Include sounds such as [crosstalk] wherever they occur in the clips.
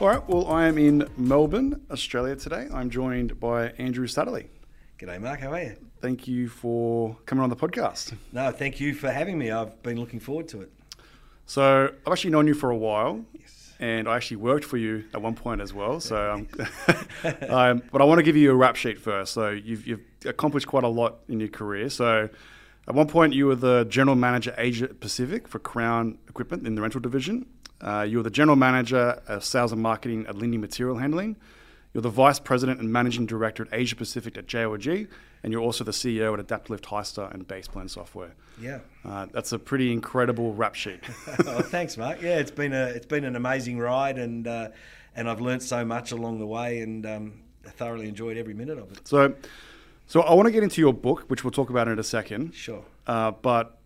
All right, well, I am in Melbourne, Australia today. I'm joined by Andrew Satterley. G'day, Mark. How are you? Thank you for coming on the podcast. No, thank you for having me. I've been looking forward to it. So, I've actually known you for a while, Yes. and I actually worked for you at one point as well. So, um, [laughs] [laughs] um, but I want to give you a rap sheet first. So, you've, you've accomplished quite a lot in your career. So, at one point, you were the general manager Asia Pacific for Crown Equipment in the rental division. Uh, you're the general manager of sales and marketing at Linde Material Handling. You're the vice president and managing director at Asia Pacific at JLG, and you're also the CEO at Adaptalift Hyster and Baseplan Software. Yeah. Uh, that's a pretty incredible rap sheet. [laughs] oh, thanks, Mark. Yeah, it's been a it's been an amazing ride, and uh, and I've learnt so much along the way, and um, I thoroughly enjoyed every minute of it. so, so I want to get into your book, which we'll talk about in a second. Sure. Uh, but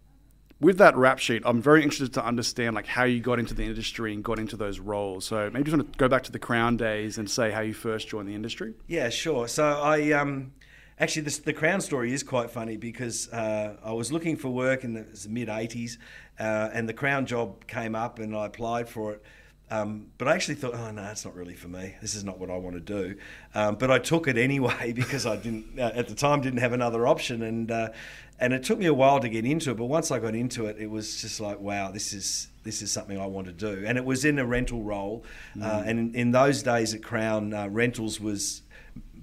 with that rap sheet, I'm very interested to understand like how you got into the industry and got into those roles. So maybe just want to go back to the Crown days and say how you first joined the industry. Yeah, sure. So I um, actually this, the Crown story is quite funny because uh, I was looking for work in the, mid '80s, uh, and the Crown job came up, and I applied for it. Um, but I actually thought, oh no, it's not really for me. This is not what I want to do. Um, but I took it [laughs] anyway because I didn't uh, at the time didn't have another option, and uh, and it took me a while to get into it. But once I got into it, it was just like, wow, this is this is something I want to do. And it was in a rental role, uh, and in, in those days at Crown, uh, rentals was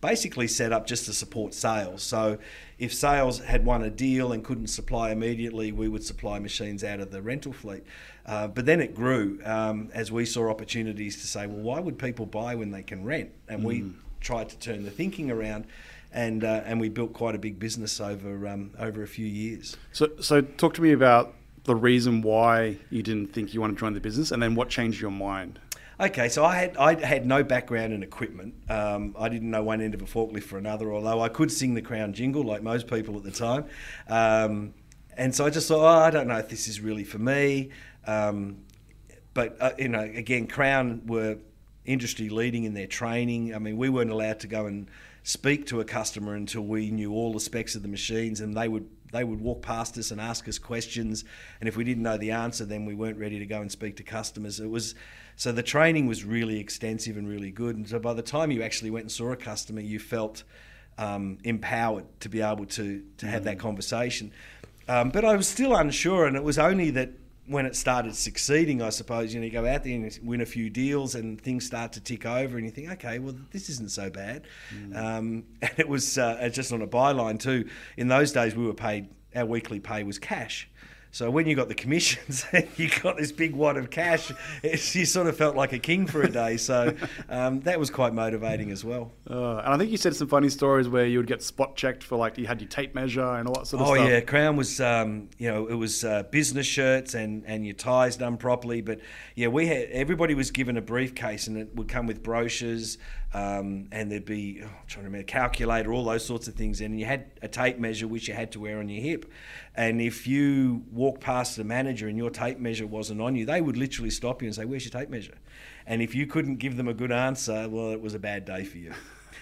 basically set up just to support sales. So if sales had won a deal and couldn't supply immediately, we would supply machines out of the rental fleet. Uh, but then it grew um, as we saw opportunities to say, well, why would people buy when they can rent? And we tried to turn the thinking around. And, uh, and we built quite a big business over um, over a few years. So, so talk to me about the reason why you didn't think you want to join the business, and then what changed your mind. Okay, so I had I had no background in equipment. Um, I didn't know one end of a forklift for another, although I could sing the Crown jingle like most people at the time. Um, and so I just thought, oh, I don't know if this is really for me. Um, but uh, you know, again, Crown were industry leading in their training. I mean, we weren't allowed to go and speak to a customer until we knew all the specs of the machines, and they would they would walk past us and ask us questions, and if we didn't know the answer, then we weren't ready to go and speak to customers. It was so the training was really extensive and really good, and so by the time you actually went and saw a customer, you felt um, empowered to be able to to have that conversation. Um, but I was still unsure, and it was only that when it started succeeding, I suppose, you know, you go out there and win a few deals and things start to tick over and you think, okay, well, this isn't so bad. Um, [laughs] and it was uh, just on a byline too. In those days, we were paid, our weekly pay was cash. So when you got the commissions [laughs] and you got this big wad of cash, it, you sort of felt like a king for a day. So um, that was quite motivating as well. Uh, and I think you said some funny stories where you would get spot checked for like you had your tape measure and all that sort of Oh stuff. Oh yeah, Crown was um, you know it was uh, business shirts and and your ties done properly, but yeah, we had everybody was given a briefcase and it would come with brochures um, and there'd be oh, I'm trying to remember calculator, all those sorts of things, and you had a tape measure which you had to wear on your hip, and if you walked past the manager and your tape measure wasn't on you, they would literally stop you and say, "Where's your tape measure?" And if you couldn't give them a good answer, well, it was a bad day for you.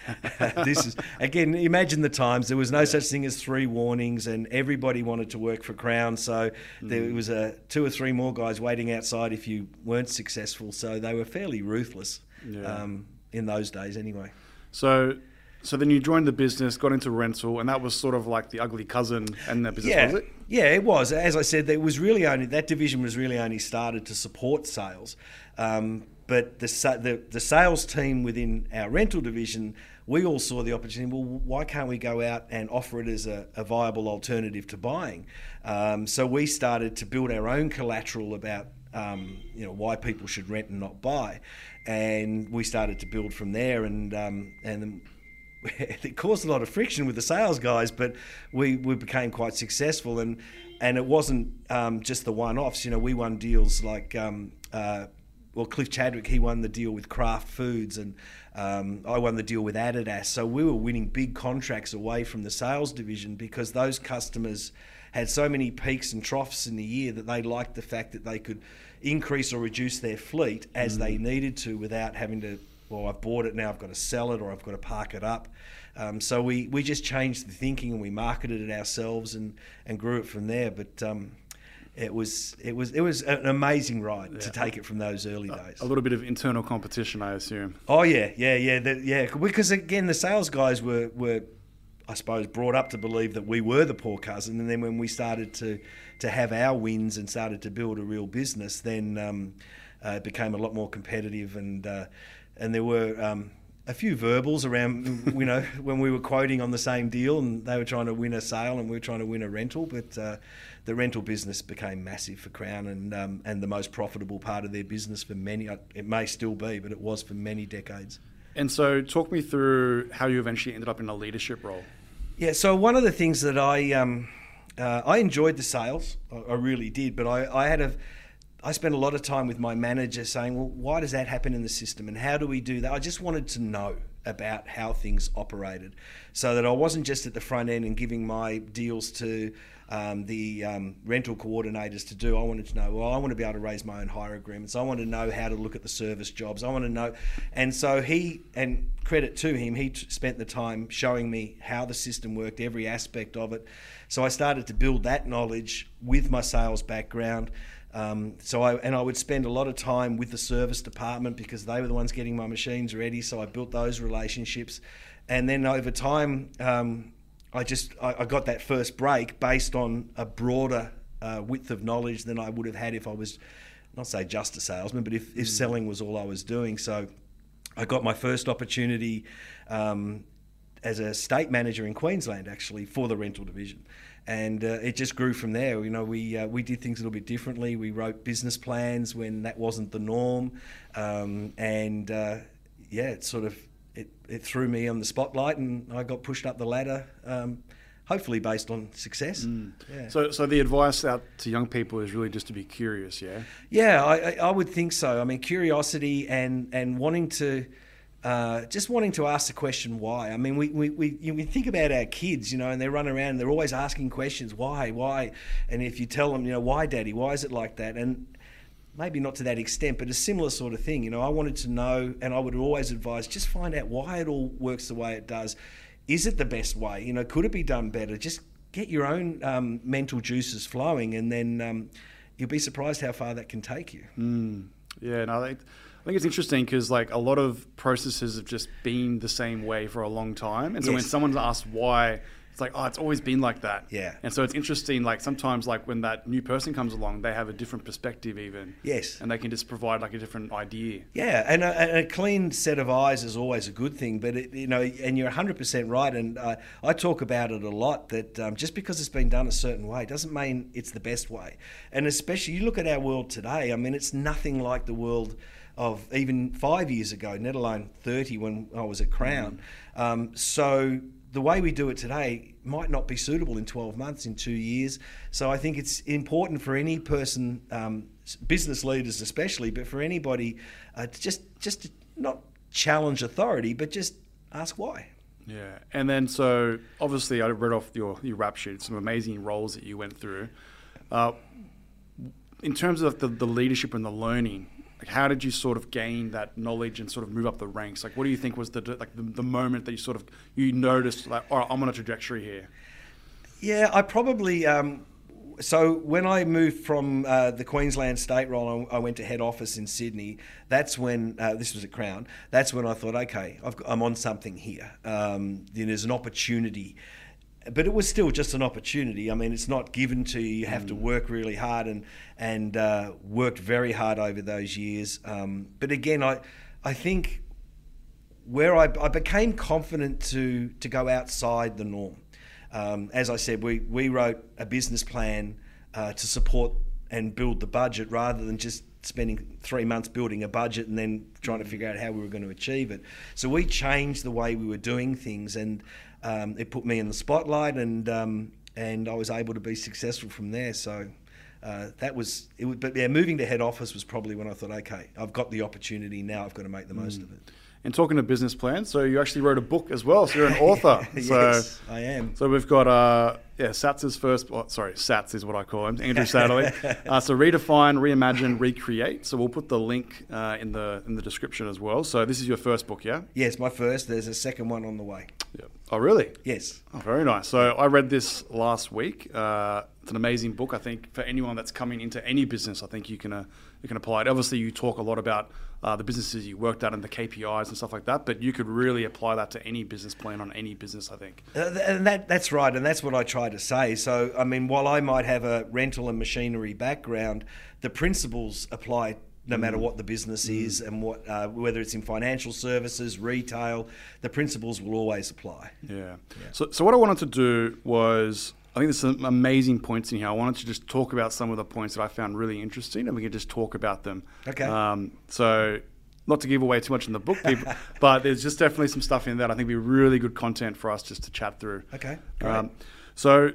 [laughs] this is again. Imagine the times. There was no such thing as three warnings, and everybody wanted to work for Crown. So there was a two or three more guys waiting outside if you weren't successful. So they were fairly ruthless Yeah. um, in those days, anyway. So, so then you joined the business, got into rental, and that was sort of like the ugly cousin in that business, yeah, was it? yeah, it was. As I said, it was really only that division was really only started to support sales, um, but the, the the sales team within our rental division, we all saw the opportunity. Well, why can't we go out and offer it as a, a viable alternative to buying? Um, so we started to build our own collateral about um, you know why people should rent and not buy, and we started to build from there. And um, and [laughs] it caused a lot of friction with the sales guys, but we, we became quite successful. And and it wasn't um, just the one offs. You know, we won deals like. Um, uh, well, Cliff Chadwick, he won the deal with Kraft Foods, and um, I won the deal with Adidas. So we were winning big contracts away from the sales division because those customers had so many peaks and troughs in the year that they liked the fact that they could increase or reduce their fleet as they needed to without having to well, I've bought it now, I've got to sell it or I've got to park it up. Um, so we, we just changed the thinking and we marketed it ourselves and, and grew it from there. But um, it was it was it was an amazing ride to take it from those early days. A little bit of internal competition, I assume. Oh yeah, yeah, yeah, that, yeah. Because again, the sales guys were were, I suppose, brought up to believe that we were the poor cousin, and then when we started to to have our wins and started to build a real business, then um, uh, it became a lot more competitive, and uh, and there were. Um, a few verbals around, you know, [laughs] when we were quoting on the same deal, and they were trying to win a sale, and we were trying to win a rental. But uh, the rental business became massive for Crown, and um, and the most profitable part of their business for many. It may still be, but it was for many decades. And so, talk me through how you eventually ended up in a leadership role. Yeah. So one of the things that I um, uh, I enjoyed the sales, I, I really did, but I, I had a I spent a lot of time with my manager saying, well, why does that happen in the system and how do we do that? I just wanted to know about how things operated so that I wasn't just at the front end and giving my deals to um, the um, rental coordinators to do. I wanted to know, well, I want to be able to raise my own hire agreements. I want to know how to look at the service jobs. I want to know. And so he, and credit to him, he t- spent the time showing me how the system worked, every aspect of it. So I started to build that knowledge with my sales background. Um, so I and I would spend a lot of time with the service department because they were the ones getting my machines ready. So I built those relationships, and then over time, um, I just I, I, got that first break based on a broader uh, width of knowledge than I would have had if I was not say just a salesman, but if, if mm. selling was all I was doing. So I got my first opportunity. Um, as a state manager in Queensland, actually, for the rental division and uh, it just grew from there. You know, we uh, we did things a little bit differently. We wrote business plans when that wasn't the norm, um, and uh, yeah, it sort of it, it threw me on the spotlight, and I got pushed up the ladder. Um, hopefully, based on success. Mm. Yeah. So, so the advice out to young people is really just to be curious. Yeah. Yeah, I, I would think so. I mean, curiosity and and wanting to uh, just wanting to ask the question why. I mean, we, we, we, you know, we think about our kids, you know, and they run around and they're always asking questions why, why? And if you tell them, you know, why, daddy, why is it like that? And maybe not to that extent, but a similar sort of thing. You know, I wanted to know, and I would always advise just find out why it all works the way it does. Is it the best way? You know, could it be done better? Just get your own um, mental juices flowing, and then um, you'll be surprised how far that can take you. Mm. Yeah, no, they think it's interesting because like a lot of processes have just been the same way for a long time, and so yes. when someone's asked why, it's like, oh, it's always been like that. Yeah. And so it's interesting, like sometimes, like when that new person comes along, they have a different perspective, even. Yes. And they can just provide like a different idea. Yeah, and a, and a clean set of eyes is always a good thing. But it, you know, and you're 100 percent right. And uh, I talk about it a lot that um, just because it's been done a certain way doesn't mean it's the best way. And especially, you look at our world today. I mean, it's nothing like the world of even five years ago, let alone 30 when I was at Crown. Mm. Um, so the way we do it today might not be suitable in 12 months, in two years. So I think it's important for any person, um, business leaders especially, but for anybody, uh, just just to not challenge authority, but just ask why. Yeah, and then so obviously I read off your your rap sheet, some amazing roles that you went through. Uh, in terms of the, the leadership and the learning, like how did you sort of gain that knowledge and sort of move up the ranks? Like what do you think was the like the, the moment that you sort of you noticed like, all right, I'm on a trajectory here? Yeah, I probably. Um, so when I moved from uh, the Queensland state role, I went to head office in Sydney. That's when uh, this was at Crown. That's when I thought, okay, i am on something here. Um, there's an opportunity but it was still just an opportunity. I mean, it's not given to you. You have mm. to work really hard and and uh, worked very hard over those years. Um, but again, I I think where I, I, became confident to to go outside the norm. Um, as I said, we we wrote a business plan uh, to support and build the budget rather than just spending three months building a budget and then trying to mm. figure out how we were going to achieve it. So we changed the way we were doing things and um, it put me in the spotlight, and um, and I was able to be successful from there. So. Uh, that was it. Was, but yeah, moving to head office was probably when I thought, okay, I've got the opportunity now. I've got to make the most mm. of it. And talking to business plans, so you actually wrote a book as well. So you're an author. [laughs] so, yes, I am. So we've got uh, yeah, Sats's first. Well, sorry, Sats is what I call him. Andrew Satterley. [laughs] uh, so redefine, reimagine, recreate. So we'll put the link uh, in the in the description as well. So this is your first book, yeah? Yes, my first. There's a second one on the way. Yeah. Oh, really? Yes. Oh, very nice. So I read this last week. Uh, it's an amazing book. I think for anyone that's coming into any business, I think you can uh, you can apply it. Obviously, you talk a lot about uh, the businesses you worked at and the KPIs and stuff like that, but you could really apply that to any business plan on any business. I think. Uh, and that that's right, and that's what I try to say. So, I mean, while I might have a rental and machinery background, the principles apply no matter what the business mm. is and what uh, whether it's in financial services, retail, the principles will always apply. Yeah. yeah. So, so what I wanted to do was. I think there's some amazing points in here. I wanted to just talk about some of the points that I found really interesting, and we can just talk about them. Okay. Um, so, not to give away too much in the book, people, [laughs] but there's just definitely some stuff in that I think would be really good content for us just to chat through. Okay. Um, so,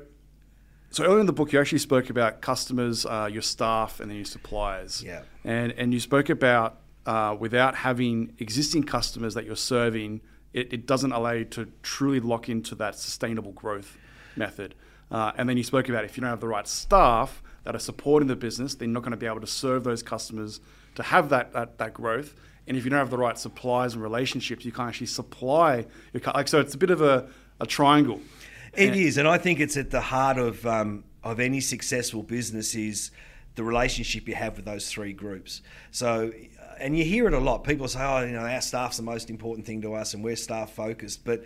so earlier in the book, you actually spoke about customers, uh, your staff, and then your suppliers. Yeah. And and you spoke about uh, without having existing customers that you're serving, it, it, doesn't allow you to truly lock into that sustainable growth method. Uh, and then you spoke about if you don't have the right staff that are supporting the business, they're not going to be able to serve those customers to have that, that, that growth. And if you don't have the right suppliers and relationships, you can't actually supply your like so. It's a bit of a, a triangle. It and, is, and I think it's at the heart of um, of any successful business is the relationship you have with those three groups. So, and you hear it a lot. People say, "Oh, you know, our staff's the most important thing to us, and we're staff focused." But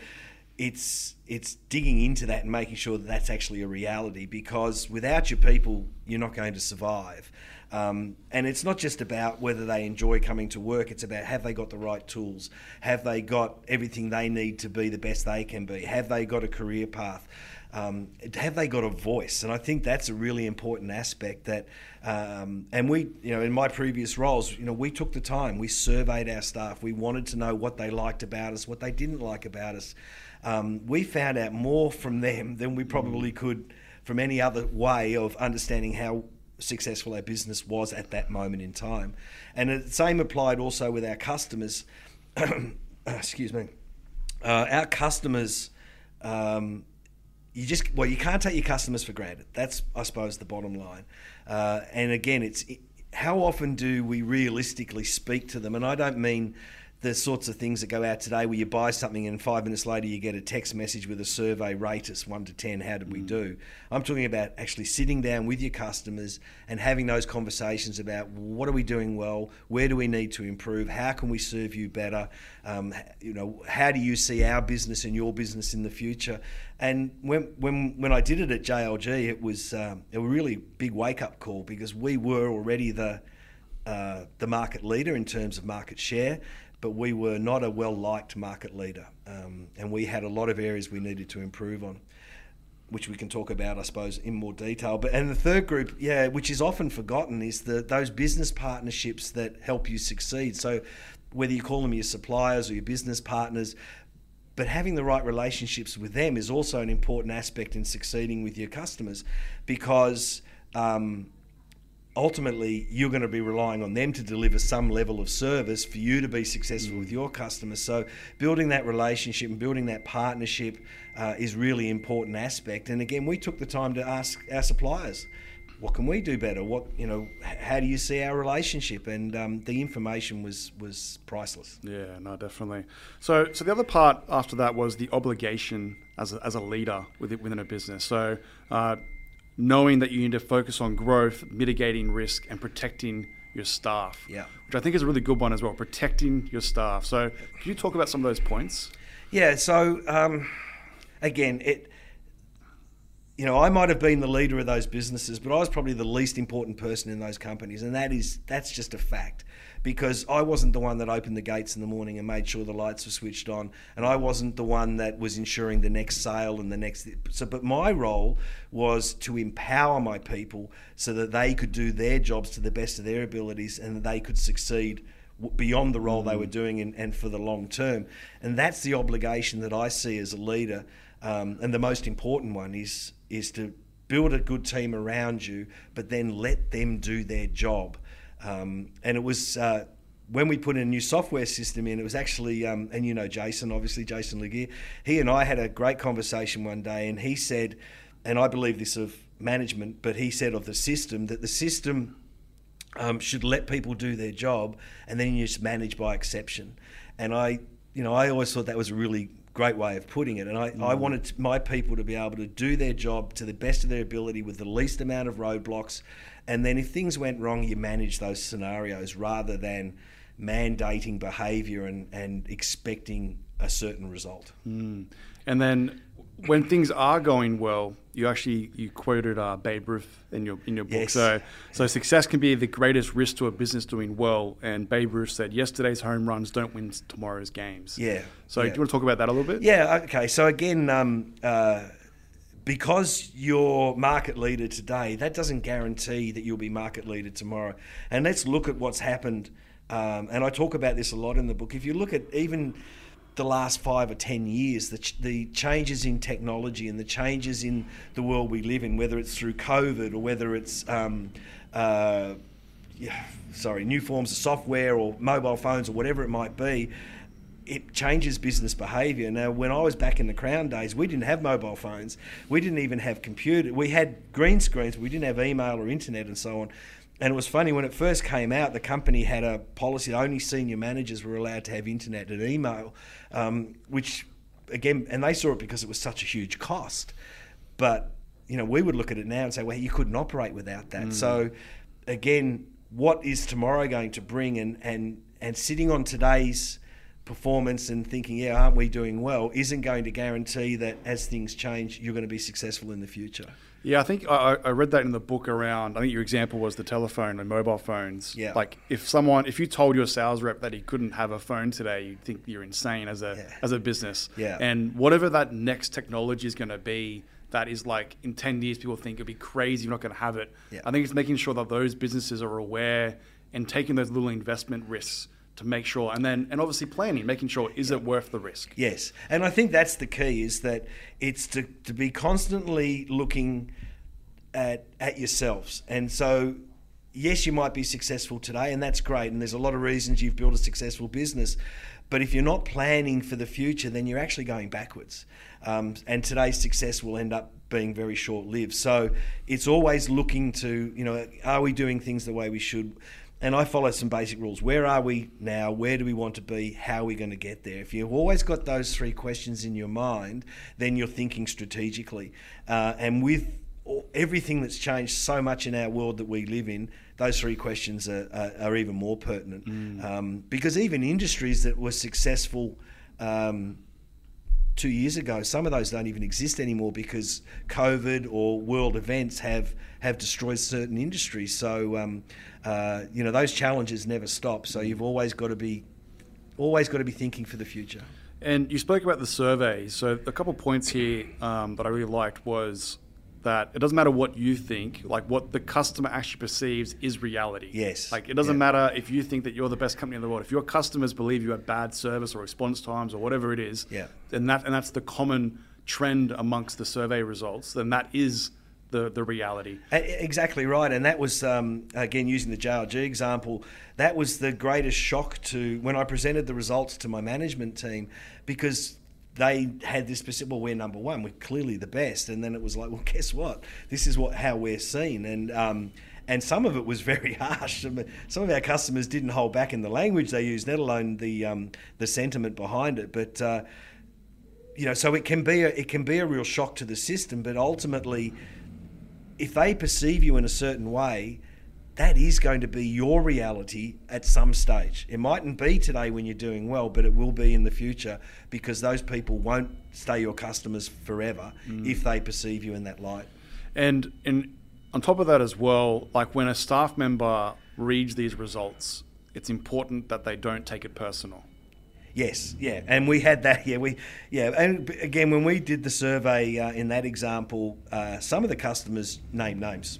it's it's digging into that and making sure that that's actually a reality. Because without your people, you're not going to survive. Um, and it's not just about whether they enjoy coming to work, it's about have they got the right tools? Have they got everything they need to be the best they can be? Have they got a career path? Um, have they got a voice? And I think that's a really important aspect that, um, and we, you know, in my previous roles, you know, we took the time, we surveyed our staff, we wanted to know what they liked about us, what they didn't like about us. Um, we found out more from them than we probably could from any other way of understanding how successful our business was at that moment in time. And the same applied also with our customers. [coughs] Excuse me. Uh, our customers, um, you just well, you can't take your customers for granted. That's I suppose the bottom line. Uh, and again, it's how often do we realistically speak to them? And I don't mean the sorts of things that go out today where you buy something and five minutes later you get a text message with a survey rate us 1 to 10 how did we mm. do? I'm talking about actually sitting down with your customers and having those conversations about what are we doing well where do we need to improve how can we serve you better um, you know how do you see our business and your business in the future? And when when when i did it at jlg it was um, a really big wake up call because we were already the uh, the market leader in terms of market share but we were not a well liked market leader, um, and we had a lot of areas we needed to improve on, which we can talk about, I suppose, in more detail. But and the third group, yeah, which is often forgotten, is the those business partnerships that help you succeed. So whether you call them your suppliers or your business partners, but having the right relationships with them is also an important aspect in succeeding with your customers, because um, ultimately you're going to be relying on them to deliver some level of service for you to be successful mm. with your customers. So building that relationship and building that partnership uh, is really important aspect. And again, we took the time to ask our suppliers. What can we do better? What you know? How do you see our relationship? And um, the information was was priceless. Yeah, no, definitely. So, so the other part after that was the obligation as a, as a leader within a business. So, uh, knowing that you need to focus on growth, mitigating risk, and protecting your staff. Yeah. Which I think is a really good one as well, protecting your staff. So, can you talk about some of those points? Yeah. So, um, again, it. You know, I might have been the leader of those businesses, but I was probably the least important person in those companies, and that is that's just a fact because I wasn't the one that opened the gates in the morning and made sure the lights were switched on, and I wasn't the one that was ensuring the next sale and the next. So, but my role was to empower my people so that they could do their jobs to the best of their abilities and that they could succeed beyond the role mm. they were doing and, and, for the long term. And that's the obligation that I see as a leader. Um, and the most important one is is to build a good team around you, but then let them do their job. Um, and it was uh, when we put in a new software system in, it was actually, um, and you know Jason, obviously, Jason Legear, he and I had a great conversation one day, and he said, and I believe this of management, but he said of the system, that the system um, should let people do their job and then you just manage by exception. And I, you know, I always thought that was a really great way of putting it. And I, I mm. wanted my people to be able to do their job to the best of their ability with the least amount of roadblocks. And then if things went wrong, you manage those scenarios rather than mandating behaviour and, and expecting a certain result. Mm. And then when things are going well, you actually you quoted uh, Babe Ruth in your in your book. Yes. So so success can be the greatest risk to a business doing well. And Babe Ruth said, "Yesterday's home runs don't win tomorrow's games." Yeah. So yeah. do you want to talk about that a little bit? Yeah, okay. So again, um, uh, because you're market leader today, that doesn't guarantee that you'll be market leader tomorrow. And let's look at what's happened. Um, and I talk about this a lot in the book. If you look at even the last five or ten years, the, ch- the changes in technology and the changes in the world we live in, whether it's through COVID or whether it's um, uh, yeah, sorry, new forms of software or mobile phones or whatever it might be, it changes business behaviour. Now, when I was back in the Crown days, we didn't have mobile phones. We didn't even have computer. We had green screens. We didn't have email or internet and so on. And it was funny when it first came out. The company had a policy that only senior managers were allowed to have internet and email, um, which again, and they saw it because it was such a huge cost. But you know, we would look at it now and say, well, you couldn't operate without that. So again, what is tomorrow going to bring? And and and sitting on today's performance and thinking, yeah, aren't we doing well, isn't going to guarantee that as things change, you're going to be successful in the future. Yeah, I think I, I read that in the book around. I think your example was the telephone and mobile phones. Yeah. Like if someone, if you told your sales rep that he couldn't have a phone today, you'd think you're insane as a Yeah. as a business. Yeah. And whatever that next technology is going to be, that is like in ten years, people think it'd be crazy. You're not going to have it. Yeah. I think it's making sure that those businesses are aware and taking those little investment risks to make sure, and then and obviously planning, making sure is it worth the risk. Yes, and I think that's the key is that it's to, to be constantly looking at at yourselves. And so yes, you might be successful today and that's great and there's a lot of reasons you've built a successful business. But if you're not planning for the future, then you're actually going backwards. Um, and today's success will end up being very short lived. So it's always looking to, you know, are we doing things the way we should? And I follow some basic rules. Where are we now? Where do we want to be? How are we going to get there? If you've always got those three questions in your mind, then you're thinking strategically. Uh, and with everything that's changed so much in our world that we live in, those three questions are, are, are even more pertinent. Um, because even industries that were successful um, two years ago, some of those don't even exist anymore because COVID or world events have have destroyed certain industries. So um, uh, you know those challenges never stop. So you've always got to be always got to be thinking for the future. And you spoke about the survey. So a couple of points here um, that I really liked was that it doesn't matter what you think, like what the customer actually perceives is reality. Yes. Like it doesn't Yeah. matter if you think that you're the best company in the world. If your customers believe you have bad service or response times or whatever it is, Yeah. then that and that's the common trend amongst the survey results, then that is the the reality. Exactly right, and that was um, again using the JLG example. That was the greatest shock to when I presented the results to my management team because they had this specific. Well, we're number one. We're clearly the best, and then it was like, well, [laughs] guess what? This is what how we're seen, and. Um, and some of it was very [laughs] harsh. Some of our customers didn't hold back in the language they used, let alone the um, the sentiment behind it. But uh, you know, so it can be a, it can be a real shock to the system. But ultimately, if they perceive you in a certain way, that is going to be your reality at some stage. It mightn't be today when you're doing well, but it will be in the future because those people won't stay your customers forever mm. if they perceive you in that light. And and on top of that as well, like when a staff member reads these results, it's important that they don't take it personal. Yes, yeah, and we had that. [laughs] Yeah, we, yeah, and again, when we did the survey uh, in that example, uh, some of the customers named names,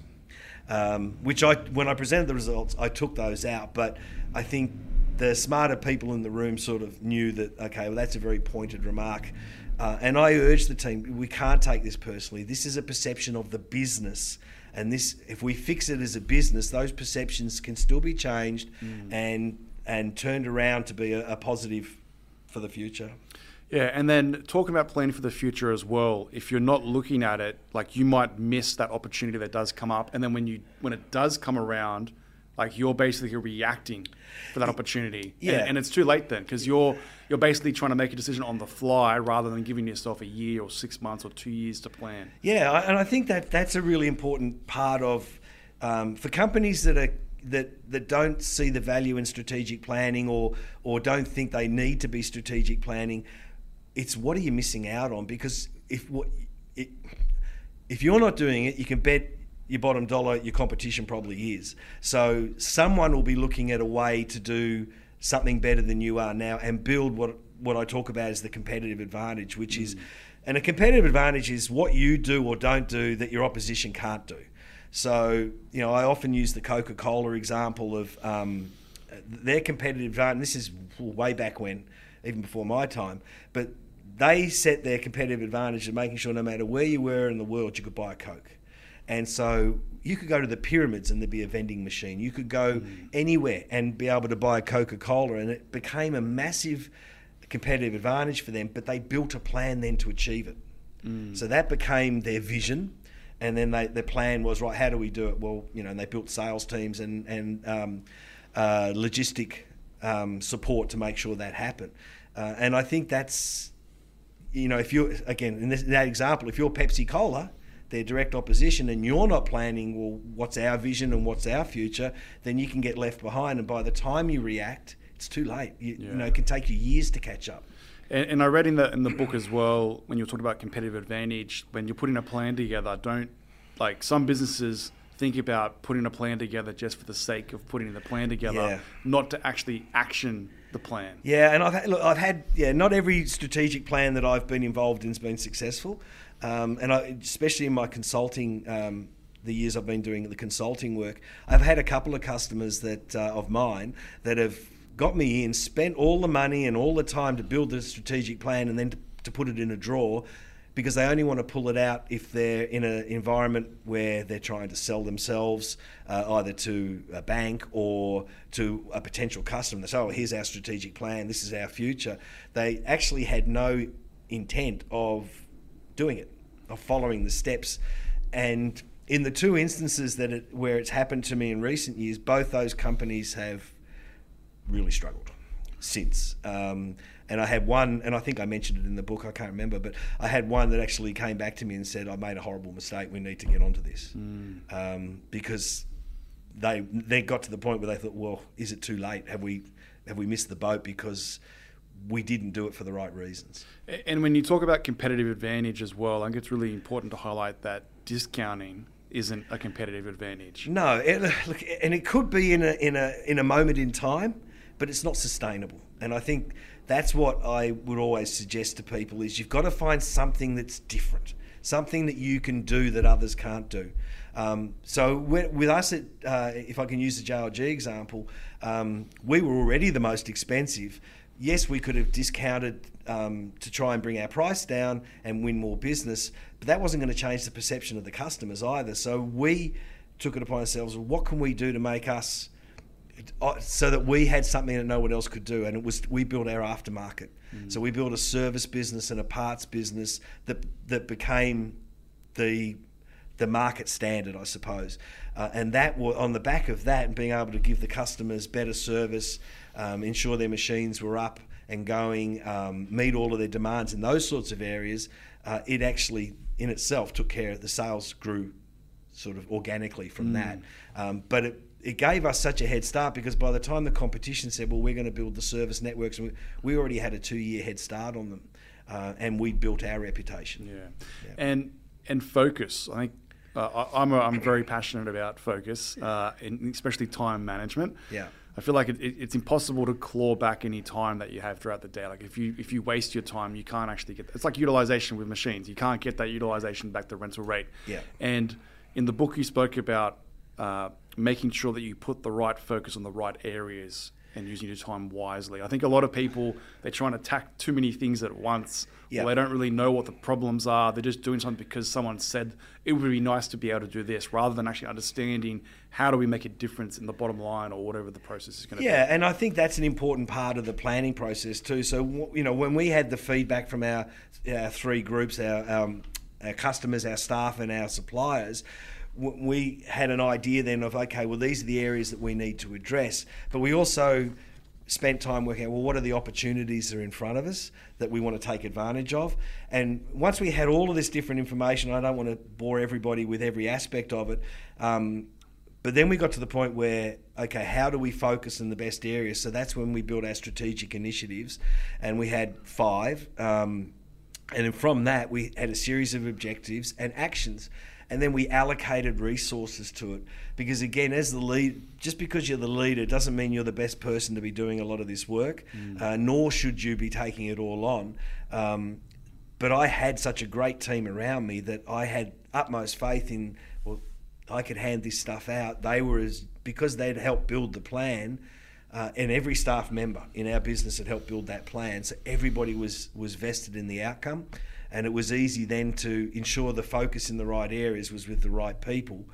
um, which I, when I presented the results, I took those out. But I think the smarter people in the room sort of knew that. Okay, well, that's a very pointed remark, uh, and I urge the team: we can't take this personally. This is a perception of the business. And this, if we fix it as a business, those perceptions can still be changed and and turned around to be a, a positive for the future. Yeah, and then talking about planning for the future as well. If you're not looking at it, like you might miss that opportunity that does come up, and then when you when it does come around, like you're basically reacting for that opportunity. Yeah. And, and it's too late then because you're you're basically trying to make a decision on the fly rather than giving yourself a year or six months or two years to plan. Yeah, and I think that that's a really important part of um, for companies that are that that don't see the value in strategic planning or or don't think they need to be strategic planning. It's what are you missing out on? Because if what it, if you're not doing it, you can bet your bottom dollar your competition probably is. So someone will be looking at a way to do something better than you are now and build what what I talk about is the competitive advantage, which is mm. and a competitive advantage is what you do or don't do that your opposition can't do. So, you know, I often use the Coca Cola example of um, their competitive advantage. This is way back when, even before my time, but they set their competitive advantage of making sure no matter where you were in the world, you could buy a Coke. And so you could go to the pyramids and there'd be a vending machine. You could go anywhere and be able to buy a Coca Cola. And it became a massive competitive advantage for them, but they built a plan then to achieve it. So that became their vision. And then they, their plan was, right, how do we do it? Well, you know, and they built sales teams and, and um, uh, logistic um, support to make sure that happened. Uh, and I think that's, you know, if you're, again, in, this, in that example, if you're Pepsi Cola, their direct opposition, and you're not planning, well, what's our vision and what's our future, then you can get left behind. And by the time you react, it's too late. You, you know, it can take you years to catch up. And, and I read in the in the book as well when you were talking about competitive advantage, when you're putting a plan together, don't like some businesses think about putting a plan together just for the sake of putting the plan together, Yeah. not to actually action the plan. Yeah, and I've had, look, I've had yeah, not every strategic plan that I've been involved in has been successful, um, and I, especially in my consulting. Um, the years I've been doing the consulting work, I've had a couple of customers that uh, of mine that have got me in, spent all the money and all the time to build the strategic plan, and then to, to put it in a drawer because they only want to pull it out if they're in an environment where they're trying to sell themselves uh, either to a bank or to a potential customer. They say, oh, here's our strategic plan, this is our future. They actually had no intent of doing it, of following the steps. And in the two instances that it, where it's happened to me in recent years, both those companies have really struggled since. Um, and I had one, and I think I mentioned it in the book, I can't remember, but I had one that actually came back to me and said, I made a horrible mistake, we need to get onto this. Um, because they they got to the point where they thought, well, is it too late? Have we have we missed the boat because we didn't do it for the right reasons? And when you talk about competitive advantage as well, I think it's really important to highlight that discounting isn't a competitive advantage. No, it, look, and it could be in a in a in a moment in time, but it's not sustainable. And I think that's what I would always suggest to people: is you've got to find something that's different, something that you can do that others can't do. Um, so with us, at, uh, if I can use the JLG example, um, we were already the most expensive. Yes, we could have discounted um, to try and bring our price down and win more business, but that wasn't going to change the perception of the customers either. So we took it upon ourselves. What can we do to make us so that we had something that no one else could do? And it was we built our aftermarket. So we built a service business and a parts business that that became the the market standard, I suppose. Uh, and that on the back of that, and being able to give the customers better service, um, ensure their machines were up and going, um, meet all of their demands in those sorts of areas, uh, it actually in itself took care of the sales grew sort of organically from that. Um, but it, it gave us such a head start because by the time the competition said, well, we're going to build the service networks, we, we already had a two year head start on them. Uh, and we built our reputation. Yeah. Yeah. And and focus. I think uh, I, I'm a, I'm very passionate about focus, uh, and especially time management. Yeah. I feel like it, it, it's impossible to claw back any time that you have throughout the day. Like if you if you waste your time, you can't actually get. It's like utilization with machines. You can't get that utilization back to rental rate. Yeah. And in the book, you spoke about uh, making sure that you put the right focus on the right areas and using your time wisely. I think a lot of people they're trying to attack too many things at once. Yeah. Or they don't really know what the problems are. They're just doing something because someone said it would be nice to be able to do this, rather than actually understanding how do we make a difference in the bottom line or whatever the process is going to be. Yeah, and I think that's an important part of the planning process too. So you know, when we had the feedback from our, our three groups, our, um, our customers, our staff, and our suppliers, we had an idea then of okay, well these are the areas that we need to address, but we also spent time working out well what are the opportunities that are in front of us that we want to take advantage of? And once we had all of this different information i don't want to bore everybody with every aspect of it um, but then we got to the point where okay how do we focus in the best areas so that's when we built our strategic initiatives and we had five um, and from that we had a series of objectives and actions and then we allocated resources to it. Because again as the lead just because you're the leader doesn't mean you're the best person to be doing a lot of this work mm. uh, nor should you be taking it all on. Um, but I had such a great team around me that I had utmost faith in well I could hand this stuff out. They were as because they'd helped build the plan uh, and every staff member in our business had helped build that plan so everybody was was vested in the outcome and it was easy then to ensure the focus in the right areas was with the right people.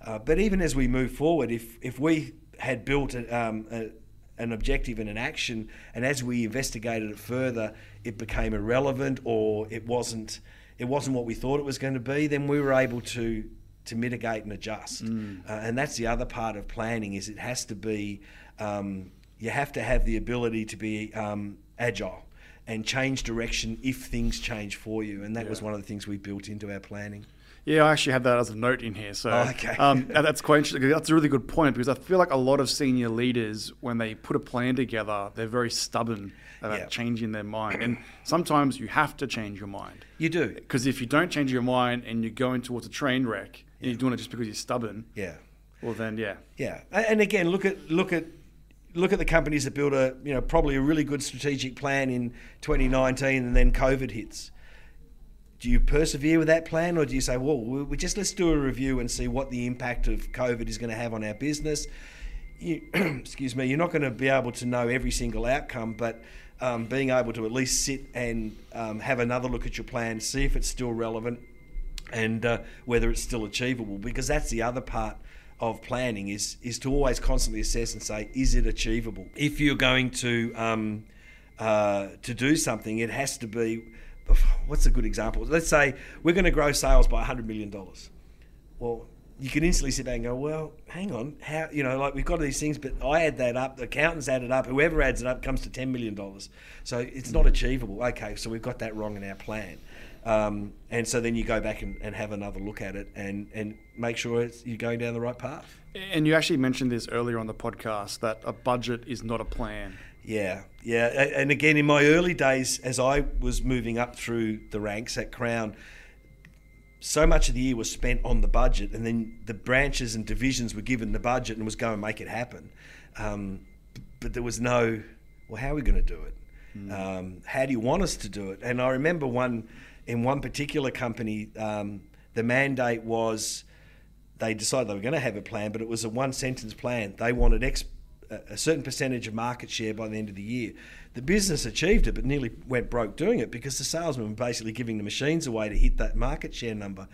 Uh, but even as we move forward, if if we had built a, um, a, an objective and an action, and as we investigated it further, it became irrelevant or it wasn't it wasn't what we thought it was going to be, then we were able to to mitigate and adjust. Mm. Uh, and that's the other part of planning is it has to be um, you have to have the ability to be um, agile and change direction if things change for you. And that yeah. was one of the things we built into our planning. Yeah, I actually have that as a note in here. So oh, okay. um, [laughs] that's quite interesting. That's a really good point because I feel like a lot of senior leaders, when they put a plan together, they're very stubborn about yeah. changing their mind. And sometimes you have to change your mind. You do. Because if you don't change your mind and you're going towards a train wreck yeah. and you're doing it just because you're stubborn, yeah. Well, then, yeah. Yeah. And again, look at look at look at the companies that build a you know probably a really good strategic plan in 2019 and then COVID hits. Do you persevere with that plan, or do you say, "Well, we just let's do a review and see what the impact of COVID is going to have on our business"? You, [clears throat] excuse me, you're not going to be able to know every single outcome, but um, being able to at least sit and um, have another look at your plan, see if it's still relevant, and uh, whether it's still achievable. Because that's the other part of planning is is to always constantly assess and say, is it achievable? If you're going to um, uh, to do something, it has to be. What's a good example? Let's say we're going to grow sales by $100 million. Well, you can instantly sit back and go, well, hang on, how you know, like we've got these things, but I add that up, the accountants add it up, whoever adds it up comes to ten million dollars. So it's not achievable. Okay, so we've got that wrong in our plan. Um, and so then you go back and, and, have another look at it and, and make sure you're going down the right path. And you actually mentioned this earlier on the podcast that a budget is not a plan. Yeah, yeah. And again, in my early days, as I was moving up through the ranks at Crown, so much of the year was spent on the budget, and then the branches and divisions were given the budget and was going to make it happen. Um, but there was no, well, how are we going to do it? Mm. Um, how do you want us to do it? And I remember one in one particular company, um, the mandate was they decided they were going to have a plan, but it was a one sentence plan. They wanted X, a certain percentage of market share by the end of the year. The business achieved it, but nearly went broke doing it because the salesmen were basically giving the machines away to hit that market share number.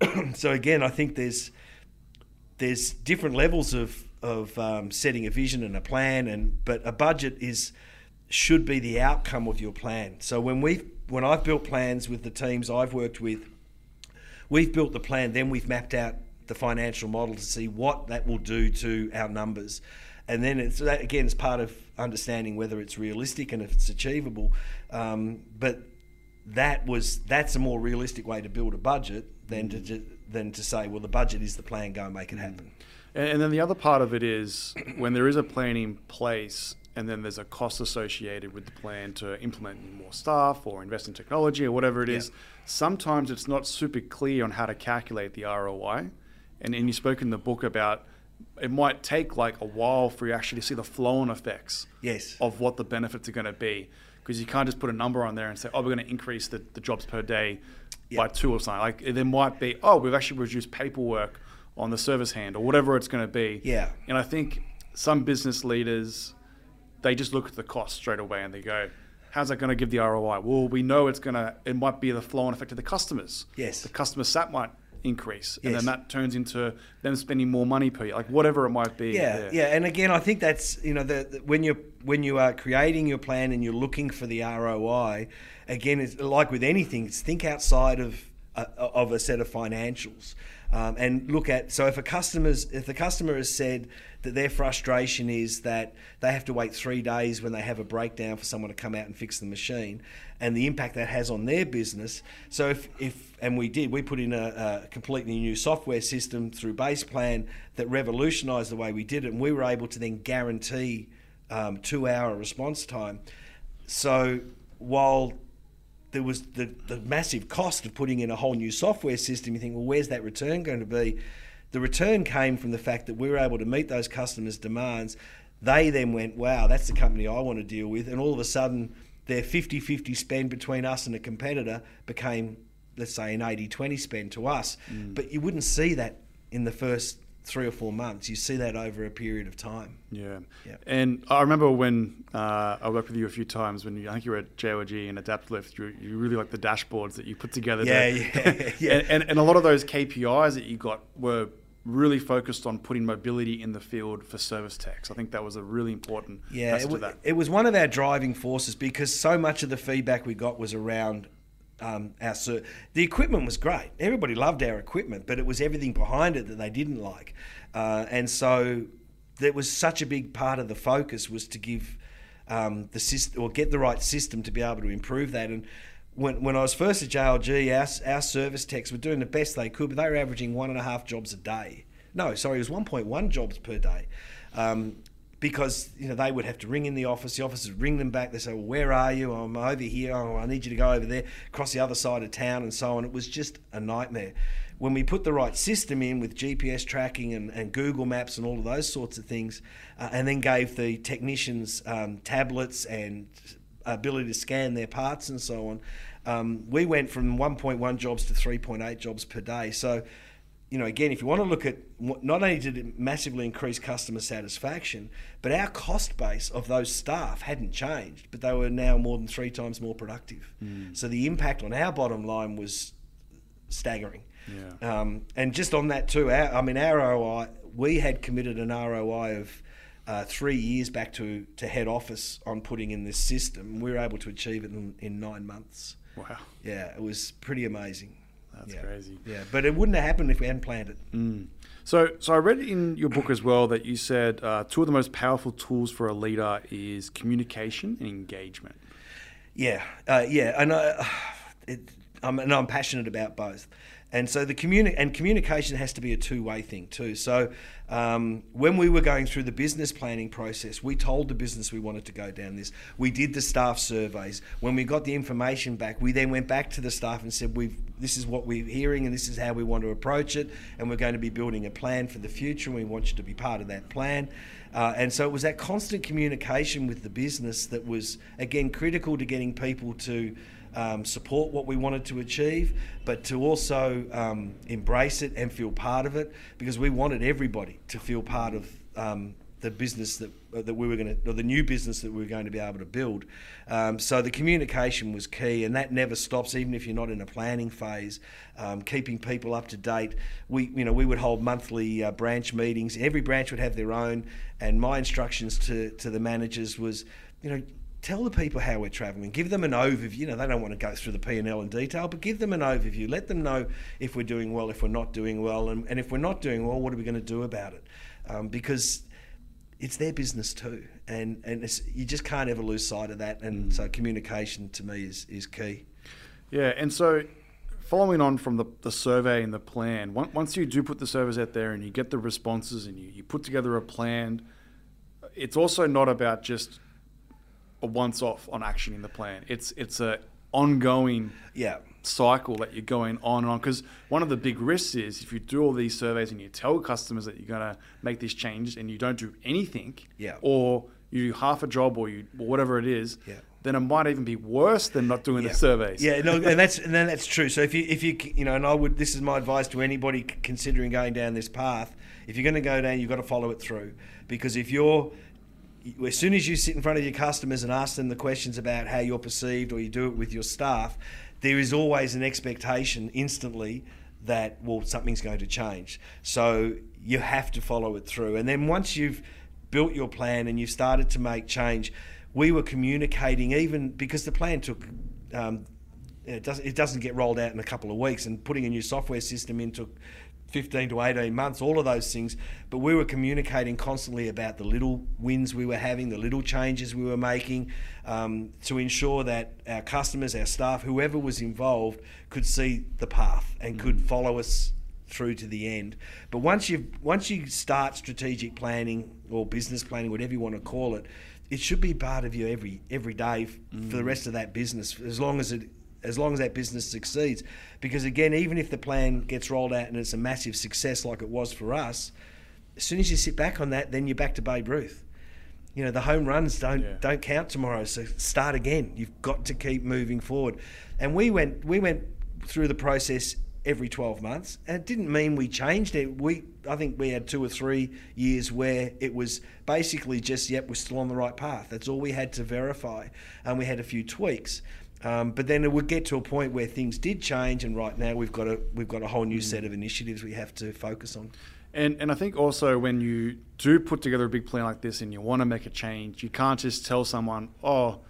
[clears throat] so again, I think there's there's different levels of of um, setting a vision and a plan, and but a budget is should be the outcome of your plan. So when we when I've built plans with the teams I've worked with, we've built the plan, then we've mapped out the financial model to see what that will do to our numbers. And then it's that again, it's part of understanding whether it's realistic and if it's achievable. Um, but that was that's a more realistic way to build a budget than to than to say, well, the budget is the plan, go and make it happen. And then the other part of it is when there is a plan in place, and then there's a cost associated with the plan to implement more staff or invest in technology or whatever it is. Yeah. Sometimes it's not super clear on how to calculate the ROI. And, and you spoke in the book about it might take like a while for you actually to see the flow on effects yes. of what the benefits are going to be. Because you can't just put a number on there and say, oh, we're going to increase the, the jobs per day yep. by two or something. Like there might be, oh, we've actually reduced paperwork on the service hand or whatever it's going to be. Yeah. And I think some business leaders they just look at the cost straight away and they go, how's that going to give the ROI? Well, we know it's going to, it might be the flow and effect of the customers. Yes. The customer sat might increase and yes. then that turns into them spending more money per year like whatever it might be yeah yeah, yeah. and again i think that's you know the, the, when you're when you are creating your plan and you're looking for the roi again it's like with anything it's think outside of uh, of a set of financials um, and look at. So if a customer's if the customer has said that their frustration is that they have to wait three days when they have a breakdown for someone to come out and fix the machine, and the impact that has on their business. So if if and we did, we put in a, a completely new software system through Baseplan that revolutionised the way we did it, and we were able to then guarantee um, two hour response time. So while there was the, the massive cost of putting in a whole new software system, you think, well, where's that return going to be? The return came from the fact that we were able to meet those customers' demands. They then went, wow, that's the company I want to deal with. And all of a sudden, their 50 50 spend between us and a competitor became, let's say, an 80 20 spend to us. Mm. But you wouldn't see that in the first three or four months. You see that over a period of time. Yeah. yeah. And I remember when uh, I worked with you a few times when you, I think you were at JLG and Adaptalift, you, you really like the dashboards that you put together. Yeah, yeah, [laughs] yeah. and, and, and a lot of those KPIs that you got were really focused on putting mobility in the field for service techs. I think that was a really important yeah, it, w- it was one of our driving forces because so much of the feedback we got was around um, our ser- the equipment was great. Everybody loved our equipment, but it was everything behind it that they didn't like, uh, and so that was such a big part of the focus was to give um, the system or get the right system to be able to improve that. And when, when I was first at JLG, our, our service techs were doing the best they could, but they were averaging one and a half jobs a day. No, sorry, it was 1.1 jobs per day. Um, because you know they would have to ring in the office. The office would ring them back. They say, well, "Where are you? I'm over here. Oh, I need you to go over there, across the other side of town, and so on." It was just a nightmare. When we put the right system in with GPS tracking and, and Google Maps and all of those sorts of things, uh, and then gave the technicians um, tablets and ability to scan their parts and so on, um, we went from 1.1 jobs to 3.8 jobs per day. So you know, again, if you want to look at not only did it massively increase customer satisfaction, but our cost base of those staff hadn't changed, but they were now more than three times more productive. Mm. So the impact on our bottom line was staggering. Yeah. Um, and just on that too, our, I mean, our ROI, we had committed an ROI of uh, three years back to, to head office on putting in this system. We were able to achieve it in, in nine months. Wow. Yeah, it was pretty amazing. That's yeah. crazy. Yeah, but it wouldn't have happened if we hadn't planned it. Mm. So, so I read in your book as well that you said uh, two of the most powerful tools for a leader is communication and engagement. Yeah, uh, yeah, and I, [sighs] it, I'm, and I'm passionate about both. And so the communi- and communication has to be a two-way thing too. So um, when we were going through the business planning process, we told the business we wanted to go down this. We did the staff surveys. When we got the information back, we then went back to the staff and said, "We've this is what we're hearing, and this is how we want to approach it, and we're going to be building a plan for the future, and we want you to be part of that plan." Uh, and so it was that constant communication with the business that was again critical to getting people to um, support what we wanted to achieve, but to also um, embrace it and feel part of it because we wanted everybody to feel part of um, the business that that we were going to, or the new business that we were going to be able to build. Um, so the communication was key, and that never stops, even if you're not in a planning phase. Um, keeping people up to date. We, you know, we would hold monthly uh, branch meetings. Every branch would have their own, and my instructions to to the managers was, you know, tell the people how we're travelling. Give them an overview. You know, they don't want to go through the P and L in detail, but give them an overview. Let them know if we're doing well, if we're not doing well, and, and if we're not doing well, what are we going to do about it? Um, because it's their business too, and and you just can't ever lose sight of that. And mm. so communication to me is is key. Yeah, and so following on from the, the survey and the plan, once you do put the surveys out there and you get the responses and you, you put together a plan, it's also not about just a once off on action in the plan. It's it's a ongoing yeah cycle that you're going on and on because one of the big risks is if you do all these surveys and you tell customers that you're going to make these changes and you don't do anything yeah or you do half a job or you or whatever it is yeah then it might even be worse than not doing yeah. the surveys. Yeah, no, [laughs] and that's and then that's true. So if you if you you know, and I would this is my advice to anybody considering going down this path. If you're going to go down, you've got to follow it through because if you're as soon as you sit in front of your customers and ask them the questions about how you're perceived or you do it with your staff, there is always an expectation instantly that, well, something's going to change. So you have to follow it through. And then once you've built your plan and you've started to make change, we were communicating even because the plan took. Um, it doesn't, it doesn't get rolled out in a couple of weeks, and putting a new software system in took 15 to 18 months, all of those things. But we were communicating constantly about the little wins we were having, the little changes we were making um, to ensure that our customers, our staff, whoever was involved, could see the path and mm. could follow us through to the end. But once you once you start strategic planning or business planning, whatever you want to call it, it should be part of you every every day mm. for the mm. rest of that business, as long as it as long as that business succeeds. Because again, even if the plan gets rolled out and it's a massive success like it was for us, as soon as you sit back on that, then you're back to Babe Ruth. You know, the home runs don't yeah. don't count tomorrow, so start again. You've got to keep moving forward. And we went we went through the process every 12 months and it didn't mean we changed it we i think we had two or three years where it was basically just yep we're still on the right path that's all we had to verify and we had a few tweaks um, but then it would get to a point where things did change, and right now we've got a we've got a whole new set of initiatives we have to focus on. And and I think also when you do put together a big plan like this and you want to make a change, you can't just tell someone, oh.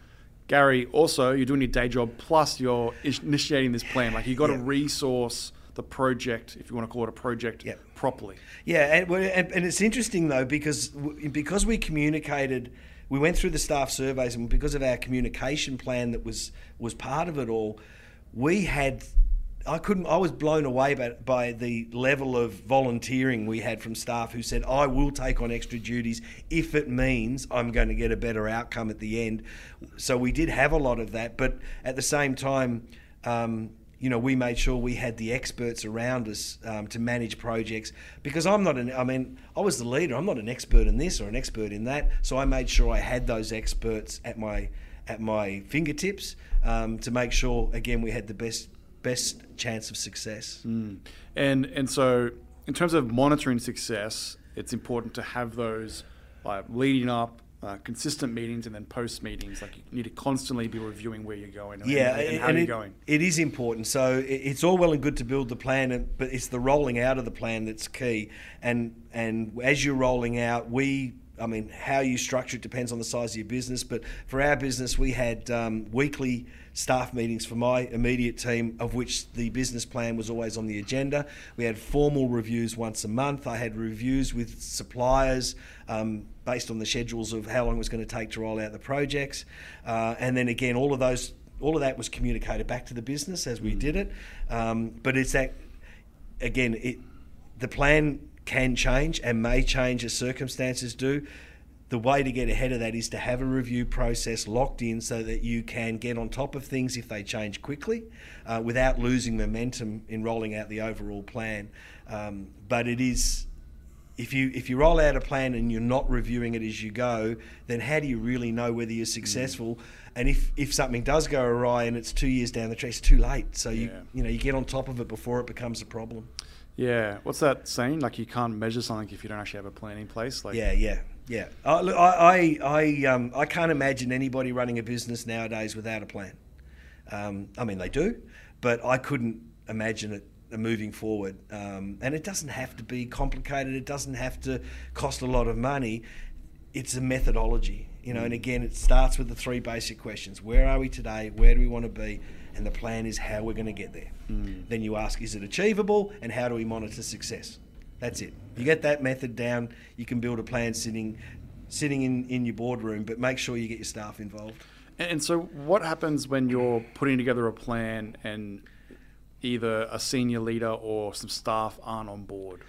Gary, also, you're doing your day job plus you're initiating this plan. Like, you've got to resource the project, if you want to call it a project, properly. Yeah, and, and, it's interesting though because because we communicated we went through the staff surveys, and because of our communication plan that was was part of it all, we had. I couldn't. I was blown away by, by the level of volunteering we had from staff who said, "I will take on extra duties if it means I'm going to get a better outcome at the end." So we did have a lot of that, but at the same time, um, you know, we made sure we had the experts around us um, to manage projects because I'm not an, I mean, I was the leader. I'm not an expert in this or an expert in that. So I made sure I had those experts at my, at my fingertips um, to make sure, again, we had the best, best chance of success. Mm. And, and so in terms of monitoring success, it's important to have those like leading up uh, consistent meetings and then post meetings. Like you need to constantly be reviewing where you're going. Yeah, and, and, how and you're it, going. It is important. So it's all well and good to build the plan, but it's the rolling out of the plan that's key. And and as you're rolling out, we I mean, how you structure it depends on the size of your business. But for our business, we had um, weekly staff meetings for my immediate team, of which the business plan was always on the agenda. We had formal reviews once a month. I had reviews with suppliers um, based on the schedules of how long it was going to take to roll out the projects. Uh, and then again, all of those, all of that was communicated back to the business as we mm. did it. Um, but it's that, again, it, the plan can change and may change as circumstances do the way to get ahead of that is to have a review process locked in so that you can get on top of things if they change quickly uh, without losing momentum in rolling out the overall plan. Um, but it is. If you if you roll out a plan and you're not reviewing it as you go, then how do you really know whether you're successful? Mm. And if, if something does go awry and it's two years down the track, it's too late. So you yeah. you know you get on top of it before it becomes a problem. Yeah, what's that saying? Like you can't measure something if you don't actually have a plan in place. Like yeah, yeah, yeah, uh, look, I I I, um, I can't imagine anybody running a business nowadays without a plan. Um, I mean, they do, but I couldn't imagine it moving forward. Um, and it doesn't have to be complicated. It doesn't have to cost a lot of money. It's a methodology, you know. And again, it starts with the three basic questions: Where are we today? Where do we want to be? And the plan is how we're going to get there. Mm. Then you ask: Is it achievable? And how do we monitor success? That's it. You get that method down, you can build a plan sitting sitting in, in your boardroom, but make sure you get your staff involved. And so, what happens when you're putting together a plan and either a senior leader or some staff aren't on board?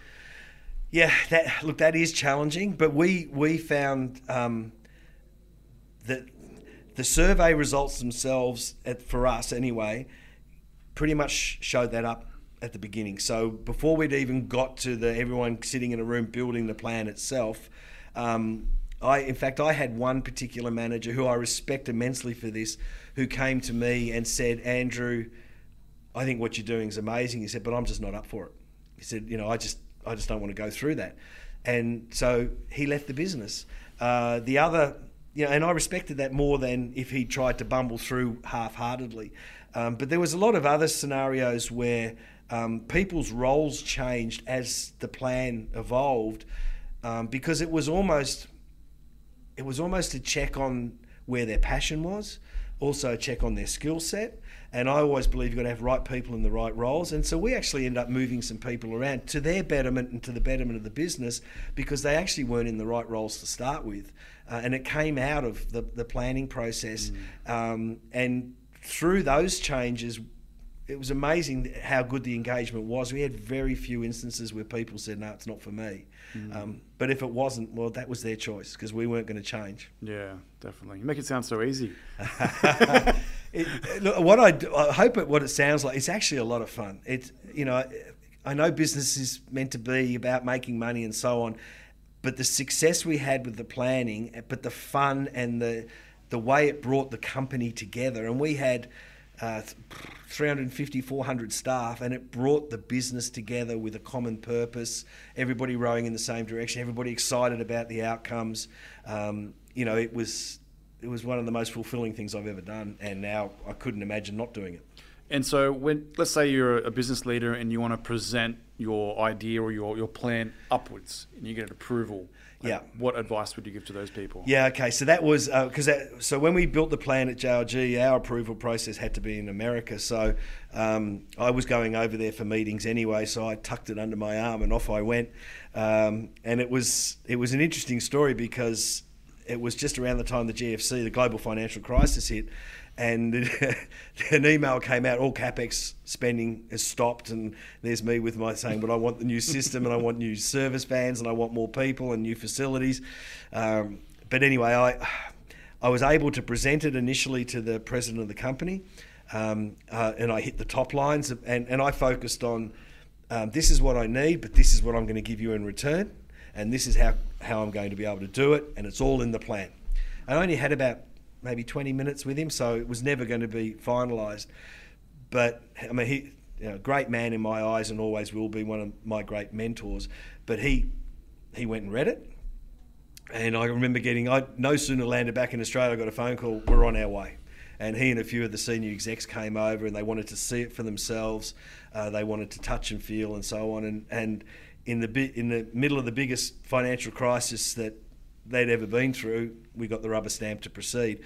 Yeah, that look that is challenging, but we we found um, that the survey results themselves, at, for us anyway, pretty much showed that up at the beginning. So before we'd even got to the everyone sitting in a room building the plan itself, um, I in fact I had one particular manager who I respect immensely for this, who came to me and said, Andrew, I think what you're doing is amazing. He said, but I'm just not up for it. He said, you know, I just I just don't want to go through that, and so he left the business. Uh, the other you know, and I respected that more than if he tried to bumble through half-heartedly. Um, but there was a lot of other scenarios where um, people's roles changed as the plan evolved um, because it was almost it was almost a check on where their passion was also check on their skill set. And I always believe you've got to have right people in the right roles. And so we actually end up moving some people around to their betterment and to the betterment of the business because they actually weren't in the right roles to start with. Uh, and it came out of the, the planning process. Mm. Um, and through those changes, it was amazing how good the engagement was. We had very few instances where people said, "No, it's not for me." Mm. Um, but if it wasn't, well, that was their choice because we weren't going to change. Yeah, definitely. You make it sound so easy. [laughs] [laughs] it, look, what I, I hope it, what it sounds like, it's actually a lot of fun. It's you know, I know business is meant to be about making money and so on, but the success we had with the planning, but the fun and the the way it brought the company together, and we had uh, 350, 400 staff, and it brought the business together with a common purpose. Everybody rowing in the same direction. Everybody excited about the outcomes. Um, you know, it was it was one of the most fulfilling things I've ever done, and now I couldn't imagine not doing it. And so, when let's say you're a business leader and you want to present your idea or your, your plan upwards, and you get an approval, yeah. What advice would you give to those people? Yeah. Okay. So that was because uh, so when we built the plan at JLG, our approval process had to be in America. So um, I was going over there for meetings anyway. So I tucked it under my arm and off I went. Um, and it was it was an interesting story because it was just around the time the GFC, the global financial crisis hit, and [laughs] an email came out, all capex spending has stopped, and there's me with my saying, but I want the new system, and I want new service vans, and I want more people and new facilities. Um, but anyway, I I was able to present it initially to the president of the company, um, uh, and I hit the top lines, and, and I focused on um, this is what I need, but this is what I'm going to give you in return, and this is how, how I'm going to be able to do it, and it's all in the plan. I only had about maybe 20 minutes with him, so it was never going to be finalised. But I mean, he, you know, great man in my eyes, and always will be one of my great mentors. But he, he went and read it, and I remember getting. I no sooner landed back in Australia, I got a phone call. We're on our way, and he and a few of the senior execs came over, and they wanted to see it for themselves. Uh, they wanted to touch and feel, and so on. And and in the in the middle of the biggest financial crisis that they'd ever been through, we got the rubber stamp to proceed.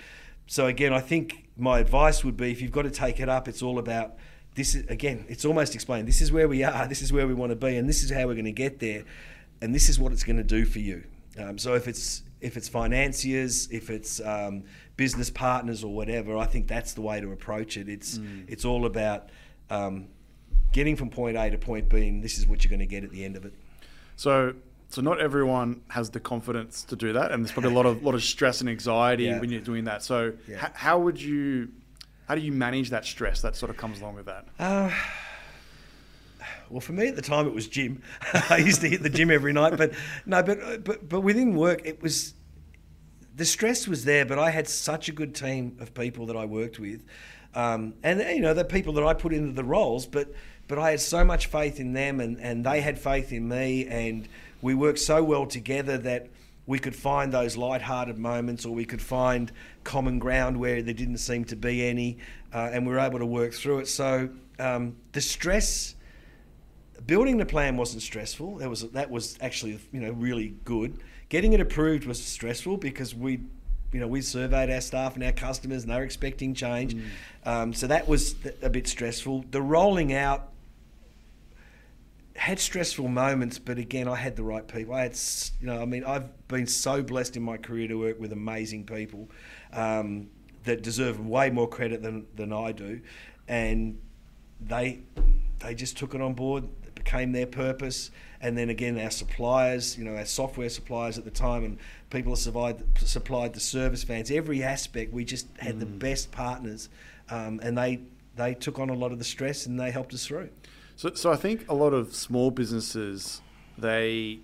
So again, I think my advice would be if you've got to take it up, it's all about this. Is, again, it's almost explained. This is where we are. This is where we want to be, and this is how we're going to get there, and this is what it's going to do for you. Um, so if it's if it's financiers, if it's um, business partners or whatever, I think that's the way to approach it. It's mm. it's all about um, getting from point A to point B, and this is what you're going to get at the end of it. So so not everyone has the confidence to do that, and there's probably a lot of lot of stress and anxiety yeah. when you're doing that. So yeah. h- how would you, how do you manage that stress that sort of comes along with that? Uh, well, for me at the time it was gym. [laughs] I used to hit the gym every night, but no, but but but within work it was the stress was there, but I had such a good team of people that I worked with, um, and you know the people that I put into the roles, but but I had so much faith in them, and and they had faith in me, and we worked so well together that we could find those light-hearted moments or we could find common ground where there didn't seem to be any uh, and we were able to work through it. So um, the stress building the plan wasn't stressful. That was that was actually you know really good. Getting it approved was stressful because we you know we surveyed our staff and our customers and they were expecting change. Mm. um, so that was a bit stressful. The rolling out had stressful moments, but again, I had the right people. I had, you know, I mean, I've been so blessed in my career to work with amazing people um, that deserve way more credit than, than I do, and they they just took it on board. It became their purpose, and then again, our suppliers, you know, our software suppliers at the time, and people who supplied supplied the service vans. Every aspect, we just had mm. the best partners, um, and they they took on a lot of the stress and they helped us through. So, so I think a lot of small businesses, they,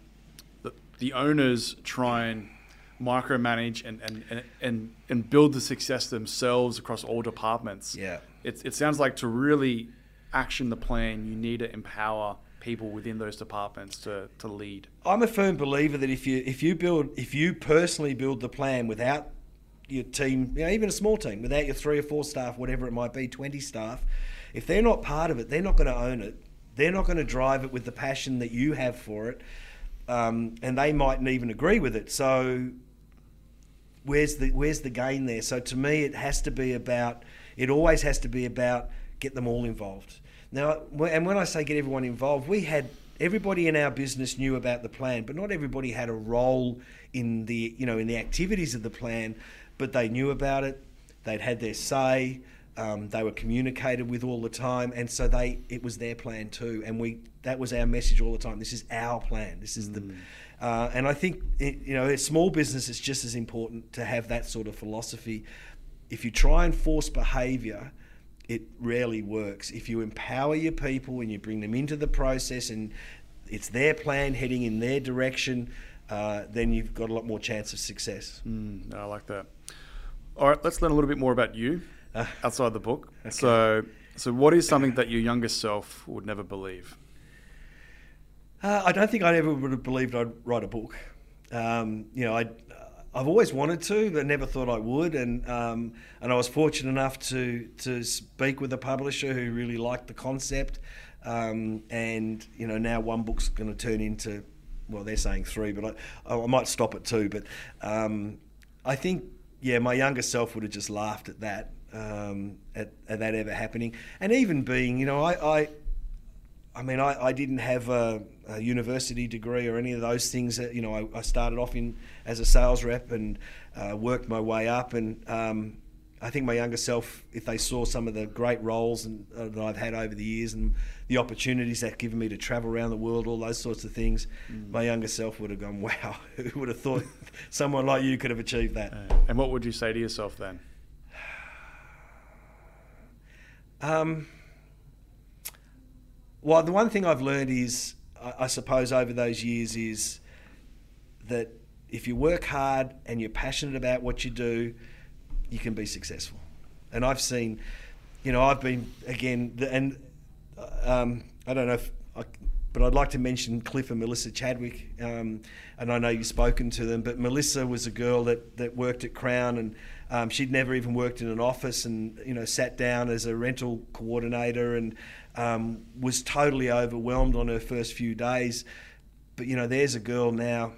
the, the owners try and micromanage and, and, and, and, and build the success themselves across all departments. Yeah. It, it sounds like to really action the plan, you need to empower people within those departments to, to lead. I'm a firm believer that if you if you build if you personally build the plan without your team, you know, even a small team, without your three or four staff, whatever it might be, 20 staff, if they're not part of it, they're not going to own it. They're not going to drive it with the passion that you have for it. Um, and they mightn't even agree with it. So where's the where's the gain there? So to me, it has to be about. It always has to be about get them all involved. Now, and when I say get everyone involved, we had everybody in our business knew about the plan, but not everybody had a role in the you know in the activities of the plan. But they knew about it. They'd had their say. Um, they were communicated with all the time, and so they it was their plan too. And we that was our message all the time. This is our plan. This is mm. the uh, and I think it, you know, a small business, it's just as important to have that sort of philosophy. If you try and force behaviour, it rarely works. If you empower your people and you bring them into the process and it's their plan heading in their direction, uh, then you've got a lot more chance of success. Mm, I like that. All right, let's learn a little bit more about you uh, outside the book. Okay. So, so what is something that your younger self would never believe? Uh, I don't think I ever would have believed I'd write a book. Um, you know, I, I've always wanted to, but never thought I would. And um, and I was fortunate enough to to speak with a publisher who really liked the concept. Um, and you know, now one book's going to turn into, well, they're saying three, but I, I might stop at two. But um, I think, yeah, my younger self would have just laughed at that, um, at, at that ever happening. And even being, you know, I, I I mean, I, I didn't have a, a, university degree or any of those things. That, you know, I, I started off in as a sales rep and uh, worked my way up. And um, I think my younger self, if they saw some of the great roles and, uh, that I've had over the years and the opportunities that given me to travel around the world, all those sorts of things, mm. my younger self would have gone, [laughs] "Wow, who would have thought [laughs] someone like you could have achieved that?" Uh, and what would you say to yourself then? [sighs] Um, well, the one thing I've learned is, I suppose, over those years is that if you work hard and you're passionate about what you do, you can be successful. And I've seen, you know, I've been again, and um, I don't know if, I, but I'd like to mention Cliff and Melissa Chadwick, um, and I know you've spoken to them. But Melissa was a girl that that worked at Crown, and um, she'd never even worked in an office, and you know, sat down as a rental coordinator and um, was totally overwhelmed on her first few days. But you know, there's a girl now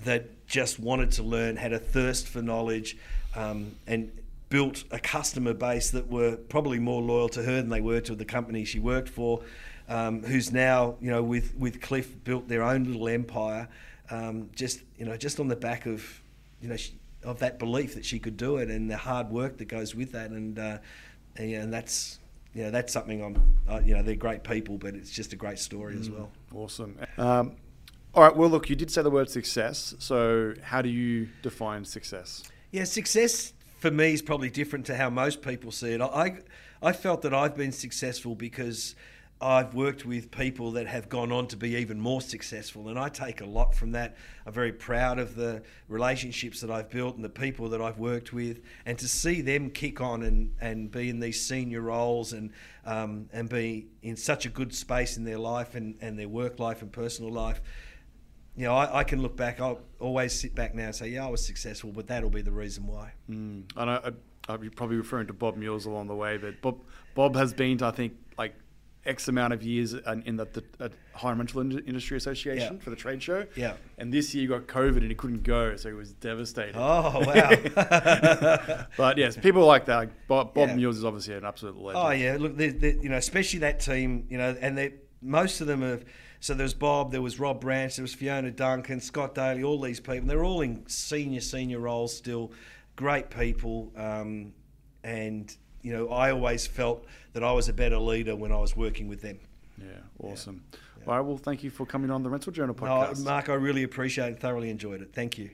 that just wanted to learn, had a thirst for knowledge, um, and built a customer base that were probably more loyal to her than they were to the company she worked for. Um, who's now, you know, with with Cliff built their own little empire, um, just you know, just on the back of, you know, she, of that belief that she could do it and the hard work that goes with that, and uh, and, and that's you know, that's something I'm, uh, you know, they're great people, but it's just a great story mm, as well. Awesome. Um, all right. Well, look, you did say the word success. So, how do you define success? Yeah, success for me is probably different to how most people see it. I, I felt that I've been successful because I've worked with people that have gone on to be even more successful, and I take a lot from that. I'm very proud of the relationships that I've built and the people that I've worked with, and to see them kick on and, and be in these senior roles and um, and be in such a good space in their life and, and their work life and personal life. You know, I, I can look back. I'll always sit back now and say, "Yeah, I was successful," but that'll be the reason why. Mm. I know. I, I'm probably referring to Bob Mules along the way, but Bob Bob has been, to, I think, like X amount of years in the, the Hire Rental Industry Association yeah. for the trade show. Yeah. And this year he got COVID and he couldn't go, so he was devastated. Oh wow! [laughs] but yes, people like that. Bob, Bob yeah. Mules is obviously an absolute legend. Oh yeah, look, they're, they're, you know, especially that team, you know, and they most of them have. So there was Bob, there was Rob Branch, there was Fiona Duncan, Scott Daly, all these people. They're all in senior senior roles still. Great people, um, and you know, I always felt that I was a better leader when I was working with them. Yeah, awesome. Yeah. All right, well, thank you for coming on the Rental Journal podcast. No, Mark, I really appreciate it. Thoroughly enjoyed it. Thank you.